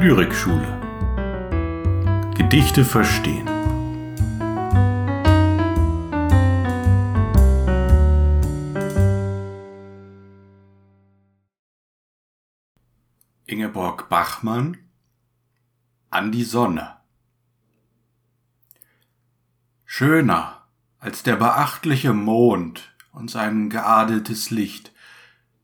Lyrikschule. Gedichte verstehen. Ingeborg Bachmann An die Sonne. Schöner als der beachtliche Mond und sein geadeltes Licht,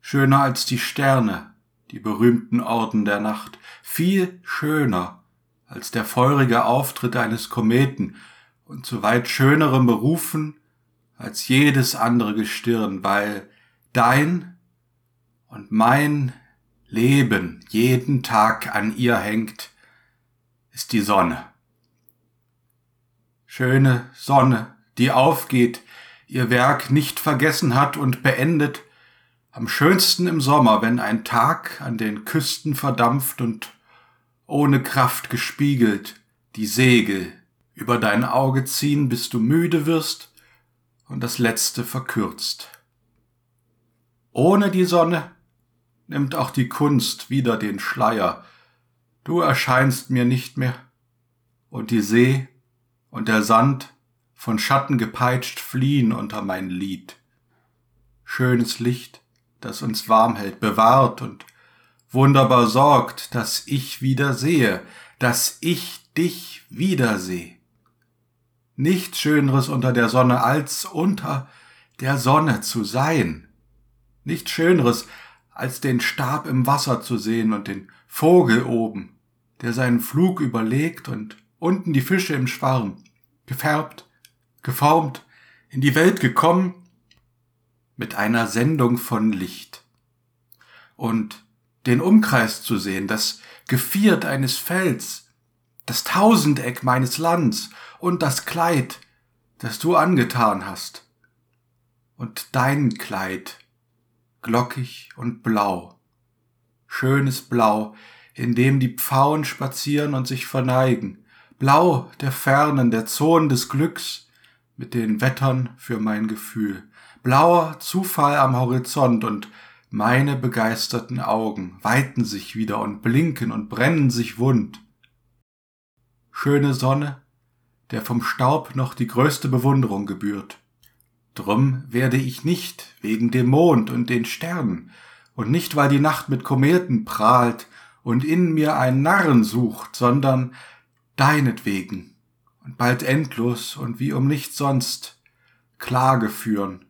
schöner als die Sterne, die berühmten Orden der Nacht, viel schöner als der feurige Auftritt eines Kometen und zu weit schönerem berufen als jedes andere Gestirn, weil dein und mein Leben jeden Tag an ihr hängt, ist die Sonne. Schöne Sonne, die aufgeht, ihr Werk nicht vergessen hat und beendet, am schönsten im Sommer, wenn ein Tag an den Küsten verdampft und ohne Kraft gespiegelt die Segel über dein Auge ziehen, bis du müde wirst und das letzte verkürzt. Ohne die Sonne nimmt auch die Kunst wieder den Schleier. Du erscheinst mir nicht mehr, und die See und der Sand von Schatten gepeitscht fliehen unter mein Lied. Schönes Licht, das uns warm hält, bewahrt und wunderbar sorgt, dass ich wieder sehe, dass ich dich wiederseh. Nichts Schöneres unter der Sonne als unter der Sonne zu sein. Nichts Schöneres als den Stab im Wasser zu sehen und den Vogel oben, der seinen Flug überlegt und unten die Fische im Schwarm, gefärbt, geformt, in die Welt gekommen mit einer Sendung von Licht. Und den Umkreis zu sehen, das Geviert eines Felds, das Tausendeck meines Lands und das Kleid, das du angetan hast. Und dein Kleid, glockig und blau, schönes Blau, in dem die Pfauen spazieren und sich verneigen, Blau der Fernen, der Zonen des Glücks, mit den Wettern für mein Gefühl, blauer Zufall am Horizont und meine begeisterten Augen weiten sich wieder und blinken und brennen sich wund. Schöne Sonne, der vom Staub noch die größte Bewunderung gebührt. Drum werde ich nicht wegen dem Mond und den Sternen und nicht weil die Nacht mit Kometen prahlt und in mir ein Narren sucht, sondern deinetwegen und bald endlos und wie um nichts sonst Klage führen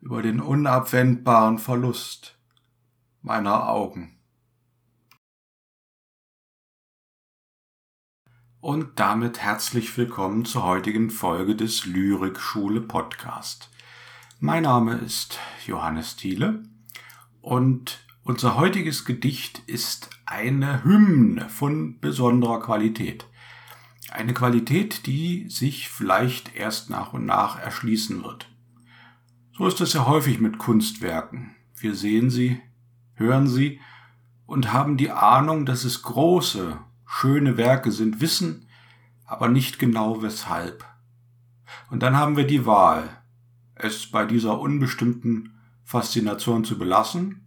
über den unabwendbaren Verlust meiner Augen. Und damit herzlich willkommen zur heutigen Folge des Lyrikschule Podcast. Mein Name ist Johannes Thiele und unser heutiges Gedicht ist eine Hymne von besonderer Qualität. Eine Qualität, die sich vielleicht erst nach und nach erschließen wird. So ist es ja häufig mit Kunstwerken. Wir sehen sie, hören sie und haben die Ahnung, dass es große, schöne Werke sind, wissen aber nicht genau weshalb. Und dann haben wir die Wahl, es bei dieser unbestimmten Faszination zu belassen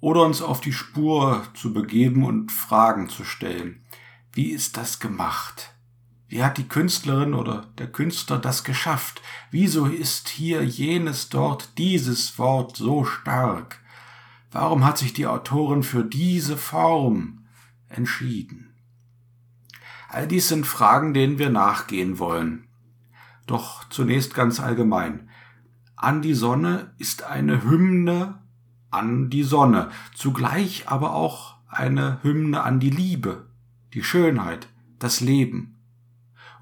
oder uns auf die Spur zu begeben und Fragen zu stellen. Wie ist das gemacht? Wie hat die Künstlerin oder der Künstler das geschafft? Wieso ist hier jenes dort dieses Wort so stark? Warum hat sich die Autorin für diese Form entschieden? All dies sind Fragen, denen wir nachgehen wollen. Doch zunächst ganz allgemein. An die Sonne ist eine Hymne an die Sonne, zugleich aber auch eine Hymne an die Liebe, die Schönheit, das Leben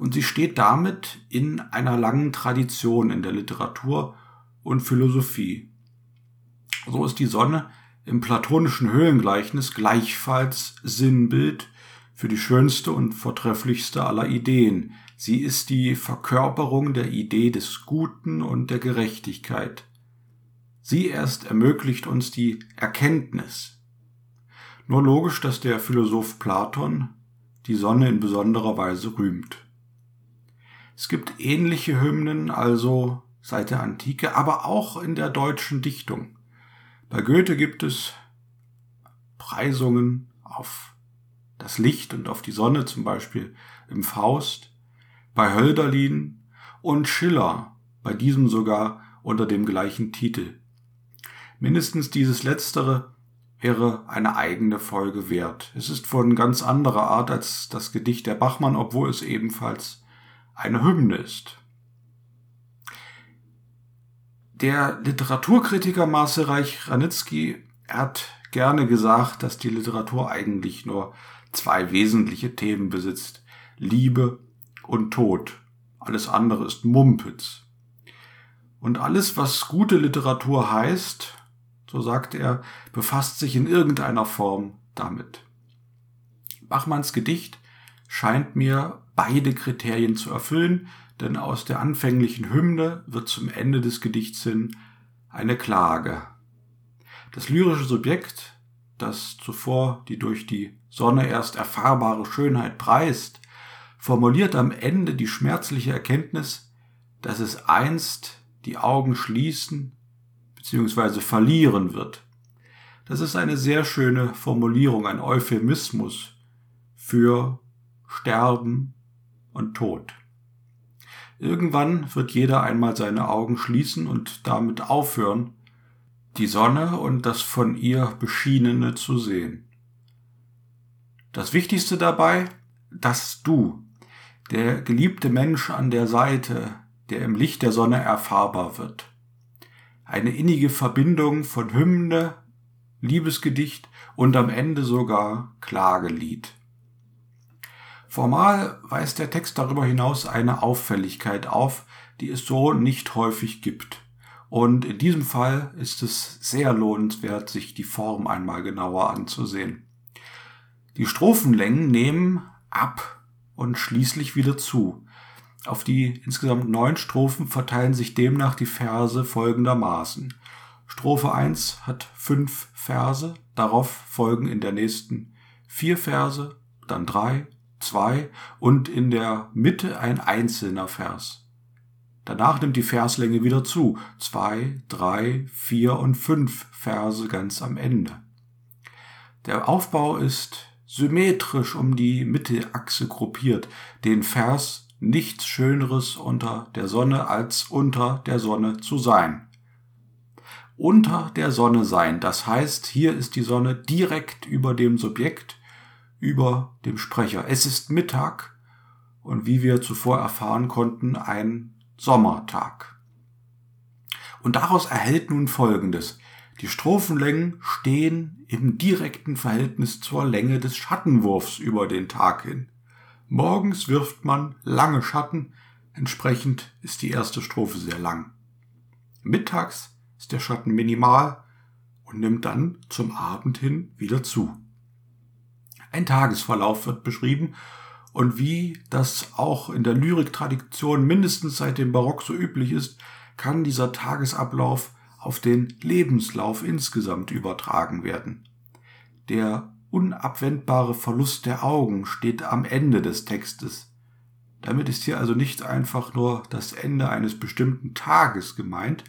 und sie steht damit in einer langen Tradition in der Literatur und Philosophie. So ist die Sonne im platonischen Höhlengleichnis gleichfalls Sinnbild für die schönste und vortrefflichste aller Ideen. Sie ist die Verkörperung der Idee des Guten und der Gerechtigkeit. Sie erst ermöglicht uns die Erkenntnis. Nur logisch, dass der Philosoph Platon die Sonne in besonderer Weise rühmt. Es gibt ähnliche Hymnen also seit der Antike, aber auch in der deutschen Dichtung. Bei Goethe gibt es Preisungen auf das Licht und auf die Sonne zum Beispiel im Faust, bei Hölderlin und Schiller, bei diesem sogar unter dem gleichen Titel. Mindestens dieses letztere wäre eine eigene Folge wert. Es ist von ganz anderer Art als das Gedicht der Bachmann, obwohl es ebenfalls eine Hymne ist. Der Literaturkritiker Marcel Reich-Ranitzky hat gerne gesagt, dass die Literatur eigentlich nur zwei wesentliche Themen besitzt. Liebe und Tod. Alles andere ist Mumpitz. Und alles, was gute Literatur heißt, so sagt er, befasst sich in irgendeiner Form damit. Bachmanns Gedicht scheint mir beide Kriterien zu erfüllen, denn aus der anfänglichen Hymne wird zum Ende des Gedichts hin eine Klage. Das lyrische Subjekt, das zuvor die durch die Sonne erst erfahrbare Schönheit preist, formuliert am Ende die schmerzliche Erkenntnis, dass es einst die Augen schließen bzw. verlieren wird. Das ist eine sehr schöne Formulierung, ein Euphemismus für Sterben und Tod. Irgendwann wird jeder einmal seine Augen schließen und damit aufhören, die Sonne und das von ihr Beschienene zu sehen. Das Wichtigste dabei, dass du, der geliebte Mensch an der Seite, der im Licht der Sonne erfahrbar wird, eine innige Verbindung von Hymne, Liebesgedicht und am Ende sogar Klagelied. Formal weist der Text darüber hinaus eine Auffälligkeit auf, die es so nicht häufig gibt. Und in diesem Fall ist es sehr lohnenswert, sich die Form einmal genauer anzusehen. Die Strophenlängen nehmen ab und schließlich wieder zu. Auf die insgesamt neun Strophen verteilen sich demnach die Verse folgendermaßen. Strophe 1 hat fünf Verse, darauf folgen in der nächsten vier Verse, dann drei, zwei und in der Mitte ein einzelner Vers. Danach nimmt die Verslänge wieder zu, zwei, drei, vier und fünf Verse ganz am Ende. Der Aufbau ist symmetrisch um die Mittelachse gruppiert, den Vers nichts Schöneres unter der Sonne als unter der Sonne zu sein. Unter der Sonne sein, das heißt, hier ist die Sonne direkt über dem Subjekt, über dem Sprecher. Es ist Mittag und wie wir zuvor erfahren konnten, ein Sommertag. Und daraus erhält nun Folgendes. Die Strophenlängen stehen im direkten Verhältnis zur Länge des Schattenwurfs über den Tag hin. Morgens wirft man lange Schatten, entsprechend ist die erste Strophe sehr lang. Mittags ist der Schatten minimal und nimmt dann zum Abend hin wieder zu. Ein Tagesverlauf wird beschrieben und wie das auch in der Lyriktradition mindestens seit dem Barock so üblich ist, kann dieser Tagesablauf auf den Lebenslauf insgesamt übertragen werden. Der unabwendbare Verlust der Augen steht am Ende des Textes. Damit ist hier also nicht einfach nur das Ende eines bestimmten Tages gemeint,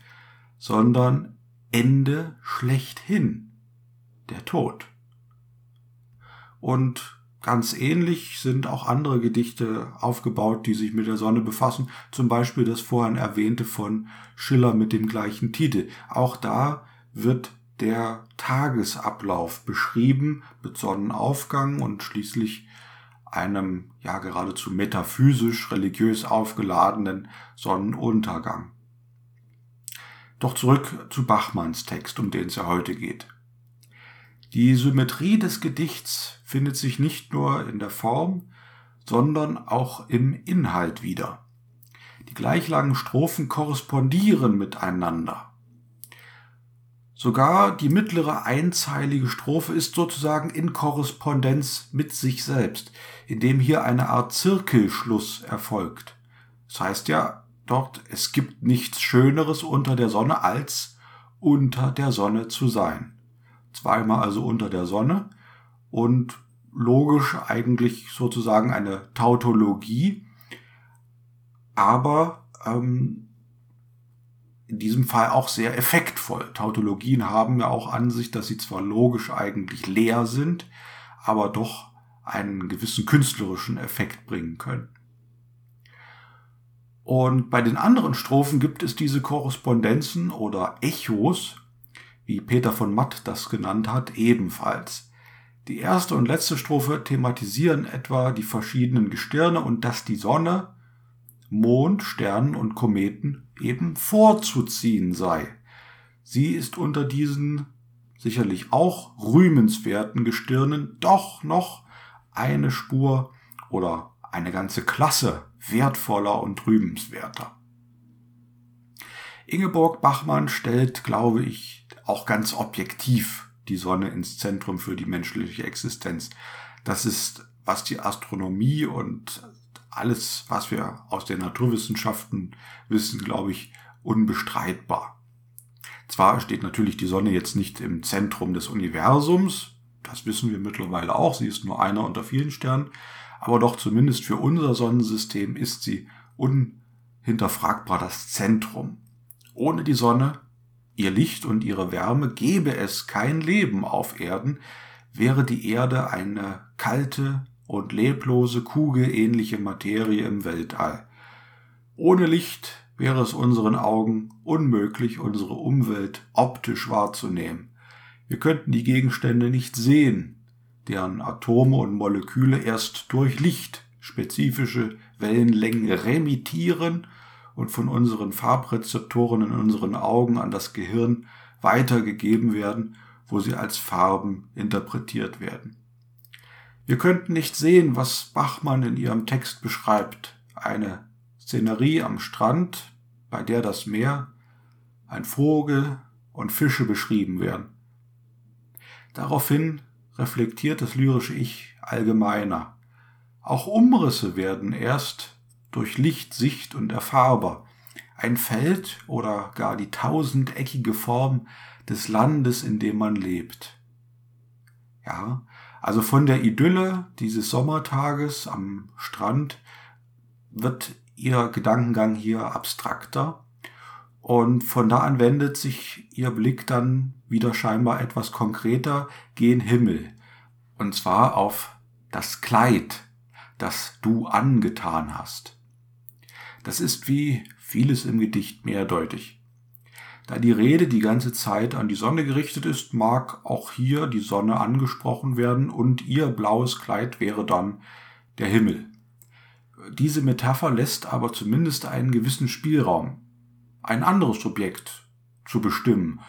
sondern Ende schlechthin, der Tod. Und ganz ähnlich sind auch andere Gedichte aufgebaut, die sich mit der Sonne befassen, zum Beispiel das vorhin erwähnte von Schiller mit dem gleichen Titel. Auch da wird der Tagesablauf beschrieben mit Sonnenaufgang und schließlich einem ja geradezu metaphysisch religiös aufgeladenen Sonnenuntergang. Doch zurück zu Bachmanns Text, um den es ja heute geht. Die Symmetrie des Gedichts findet sich nicht nur in der Form, sondern auch im Inhalt wieder. Die gleich langen Strophen korrespondieren miteinander. Sogar die mittlere einzeilige Strophe ist sozusagen in Korrespondenz mit sich selbst, indem hier eine Art Zirkelschluss erfolgt. Das heißt ja dort, es gibt nichts Schöneres unter der Sonne als unter der Sonne zu sein. Zweimal also unter der Sonne und logisch eigentlich sozusagen eine Tautologie, aber ähm, in diesem Fall auch sehr effektvoll. Tautologien haben ja auch an sich, dass sie zwar logisch eigentlich leer sind, aber doch einen gewissen künstlerischen Effekt bringen können. Und bei den anderen Strophen gibt es diese Korrespondenzen oder Echos, wie Peter von Matt das genannt hat, ebenfalls. Die erste und letzte Strophe thematisieren etwa die verschiedenen Gestirne und dass die Sonne, Mond, Sternen und Kometen eben vorzuziehen sei. Sie ist unter diesen sicherlich auch rühmenswerten Gestirnen doch noch eine Spur oder eine ganze Klasse wertvoller und rühmenswerter. Ingeborg Bachmann stellt, glaube ich, auch ganz objektiv die Sonne ins Zentrum für die menschliche Existenz. Das ist, was die Astronomie und alles, was wir aus den Naturwissenschaften wissen, glaube ich, unbestreitbar. Zwar steht natürlich die Sonne jetzt nicht im Zentrum des Universums, das wissen wir mittlerweile auch, sie ist nur einer unter vielen Sternen, aber doch zumindest für unser Sonnensystem ist sie unhinterfragbar das Zentrum. Ohne die Sonne, ihr Licht und ihre Wärme gäbe es kein Leben auf Erden, wäre die Erde eine kalte und leblose kugelähnliche Materie im Weltall. Ohne Licht wäre es unseren Augen unmöglich, unsere Umwelt optisch wahrzunehmen. Wir könnten die Gegenstände nicht sehen, deren Atome und Moleküle erst durch Licht spezifische Wellenlängen remittieren und von unseren Farbrezeptoren in unseren Augen an das Gehirn weitergegeben werden, wo sie als Farben interpretiert werden. Wir könnten nicht sehen, was Bachmann in ihrem Text beschreibt. Eine Szenerie am Strand, bei der das Meer, ein Vogel und Fische beschrieben werden. Daraufhin reflektiert das lyrische Ich allgemeiner. Auch Umrisse werden erst durch Licht, Sicht und erfahrbar. Ein Feld oder gar die tausendeckige Form des Landes, in dem man lebt. Ja, also von der Idylle dieses Sommertages am Strand wird ihr Gedankengang hier abstrakter und von da an wendet sich ihr Blick dann wieder scheinbar etwas konkreter gen Himmel. Und zwar auf das Kleid, das du angetan hast. Das ist wie vieles im Gedicht mehrdeutig. Da die Rede die ganze Zeit an die Sonne gerichtet ist, mag auch hier die Sonne angesprochen werden und ihr blaues Kleid wäre dann der Himmel. Diese Metapher lässt aber zumindest einen gewissen Spielraum ein anderes Subjekt zu bestimmen.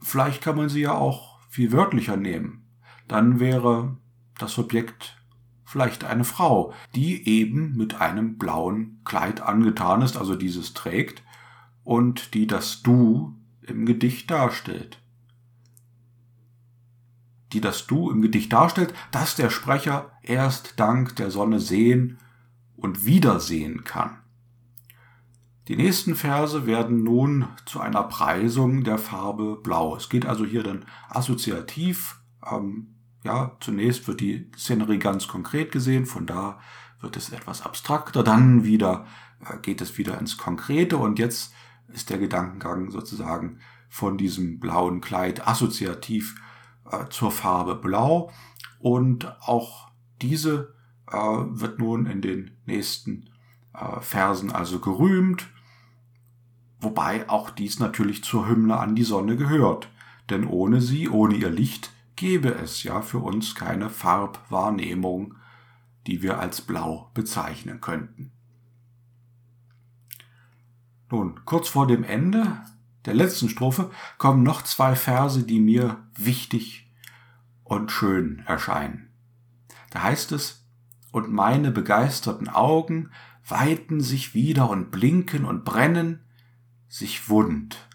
Vielleicht kann man sie ja auch viel wörtlicher nehmen. Dann wäre das Subjekt vielleicht eine Frau, die eben mit einem blauen Kleid angetan ist, also dieses trägt, und die das Du im Gedicht darstellt. Die das Du im Gedicht darstellt, dass der Sprecher erst dank der Sonne sehen und wiedersehen kann. Die nächsten Verse werden nun zu einer Preisung der Farbe Blau. Es geht also hier dann assoziativ. Ähm, ja, zunächst wird die Szenerie ganz konkret gesehen, von da wird es etwas abstrakter, dann wieder äh, geht es wieder ins Konkrete und jetzt ist der Gedankengang sozusagen von diesem blauen Kleid assoziativ äh, zur Farbe Blau und auch diese äh, wird nun in den nächsten äh, Versen also gerühmt, wobei auch dies natürlich zur Hymne an die Sonne gehört, denn ohne sie, ohne ihr Licht, gäbe es ja für uns keine Farbwahrnehmung, die wir als blau bezeichnen könnten. Nun, kurz vor dem Ende der letzten Strophe kommen noch zwei Verse, die mir wichtig und schön erscheinen. Da heißt es, und meine begeisterten Augen weiten sich wieder und blinken und brennen, sich wund.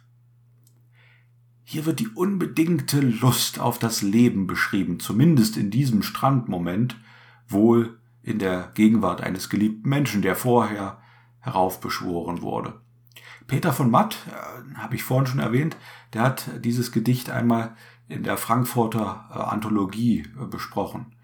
Hier wird die unbedingte Lust auf das Leben beschrieben, zumindest in diesem Strandmoment, wohl in der Gegenwart eines geliebten Menschen, der vorher heraufbeschworen wurde. Peter von Matt, äh, habe ich vorhin schon erwähnt, der hat dieses Gedicht einmal in der Frankfurter äh, Anthologie äh, besprochen.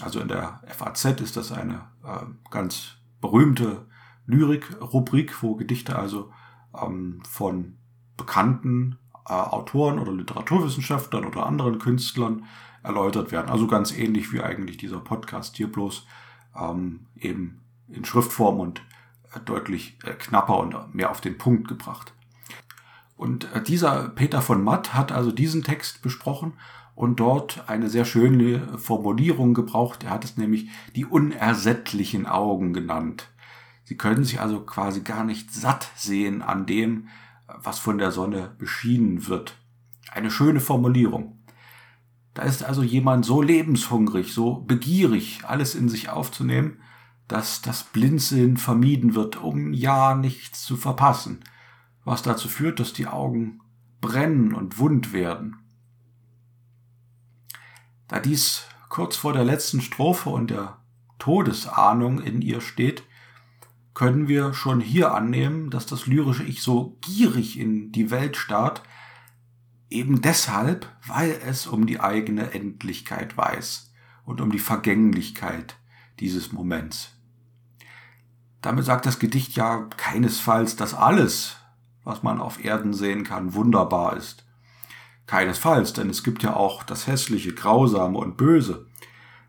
Also in der FAZ ist das eine äh, ganz berühmte Lyrik-Rubrik, wo Gedichte also ähm, von bekannten äh, Autoren oder Literaturwissenschaftlern oder anderen Künstlern erläutert werden. Also ganz ähnlich wie eigentlich dieser Podcast hier bloß ähm, eben in Schriftform und äh, deutlich äh, knapper und mehr auf den Punkt gebracht. Und dieser Peter von Matt hat also diesen Text besprochen und dort eine sehr schöne Formulierung gebraucht. Er hat es nämlich die unersättlichen Augen genannt. Sie können sich also quasi gar nicht satt sehen an dem, was von der Sonne beschienen wird. Eine schöne Formulierung. Da ist also jemand so lebenshungrig, so begierig, alles in sich aufzunehmen, dass das Blinzeln vermieden wird, um ja nichts zu verpassen, was dazu führt, dass die Augen brennen und wund werden. Da dies kurz vor der letzten Strophe und der Todesahnung in ihr steht, können wir schon hier annehmen, dass das lyrische Ich so gierig in die Welt starrt, eben deshalb, weil es um die eigene Endlichkeit weiß und um die Vergänglichkeit dieses Moments. Damit sagt das Gedicht ja keinesfalls, dass alles, was man auf Erden sehen kann, wunderbar ist. Keinesfalls, denn es gibt ja auch das Hässliche, Grausame und Böse.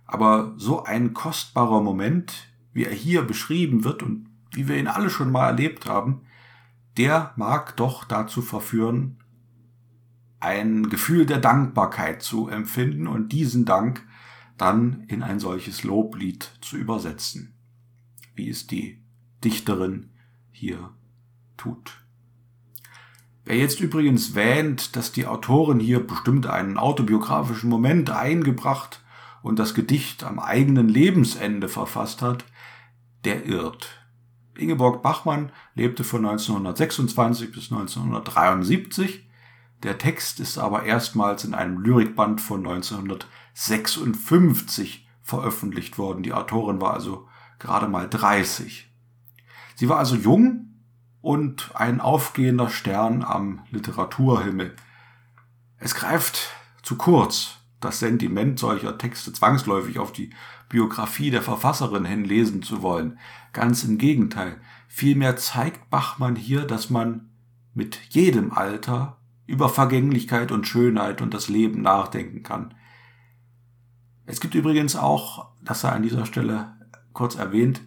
Aber so ein kostbarer Moment, wie er hier beschrieben wird und wie wir ihn alle schon mal erlebt haben, der mag doch dazu verführen, ein Gefühl der Dankbarkeit zu empfinden und diesen Dank dann in ein solches Loblied zu übersetzen, wie es die Dichterin hier tut. Wer jetzt übrigens wähnt, dass die Autorin hier bestimmt einen autobiografischen Moment eingebracht und das Gedicht am eigenen Lebensende verfasst hat, der irrt. Ingeborg Bachmann lebte von 1926 bis 1973. Der Text ist aber erstmals in einem Lyrikband von 1956 veröffentlicht worden. Die Autorin war also gerade mal 30. Sie war also jung und ein aufgehender Stern am Literaturhimmel. Es greift zu kurz, das Sentiment solcher Texte zwangsläufig auf die Biografie der Verfasserin hinlesen zu wollen. Ganz im Gegenteil. Vielmehr zeigt Bachmann hier, dass man mit jedem Alter über Vergänglichkeit und Schönheit und das Leben nachdenken kann. Es gibt übrigens auch, das sei an dieser Stelle kurz erwähnt,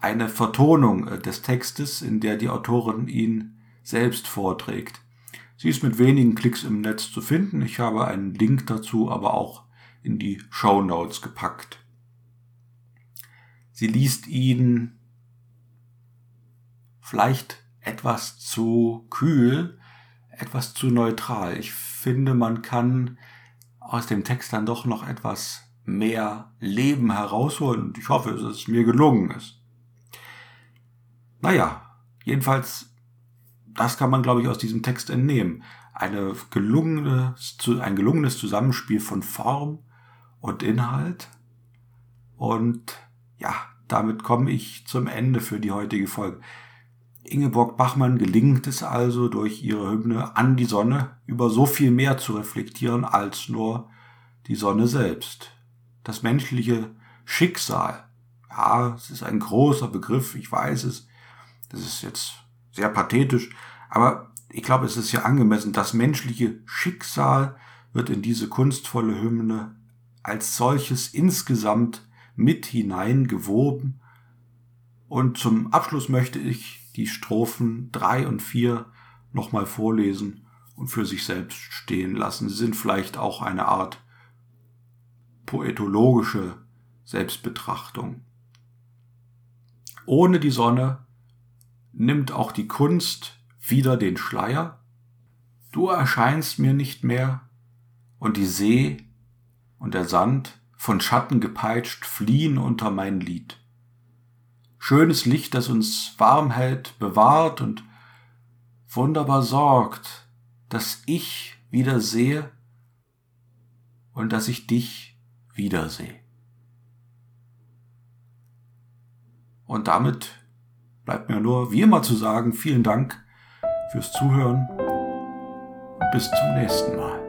eine Vertonung des Textes, in der die Autorin ihn selbst vorträgt. Sie ist mit wenigen Klicks im Netz zu finden. Ich habe einen Link dazu aber auch in die Show Notes gepackt. Sie liest ihn vielleicht etwas zu kühl, etwas zu neutral. Ich finde, man kann aus dem Text dann doch noch etwas mehr Leben herausholen und ich hoffe, dass es mir gelungen ist. Naja, jedenfalls das kann man, glaube ich, aus diesem Text entnehmen. Eine gelungene, ein gelungenes Zusammenspiel von Form und Inhalt. Und ja, damit komme ich zum Ende für die heutige Folge. Ingeborg Bachmann gelingt es also durch ihre Hymne an die Sonne über so viel mehr zu reflektieren als nur die Sonne selbst. Das menschliche Schicksal. Ja, es ist ein großer Begriff, ich weiß es. Das ist jetzt sehr pathetisch, aber ich glaube, es ist ja angemessen, das menschliche Schicksal wird in diese kunstvolle Hymne als solches insgesamt mit hineingewoben. Und zum Abschluss möchte ich die Strophen drei und vier nochmal vorlesen und für sich selbst stehen lassen. Sie sind vielleicht auch eine Art poetologische Selbstbetrachtung. Ohne die Sonne nimmt auch die Kunst wieder den Schleier, du erscheinst mir nicht mehr, und die See und der Sand, von Schatten gepeitscht, fliehen unter mein Lied. Schönes Licht, das uns warm hält, bewahrt und wunderbar sorgt, dass ich wieder sehe und dass ich dich wiedersehe. Und damit bleibt mir nur wie immer zu sagen, vielen Dank fürs Zuhören und bis zum nächsten Mal.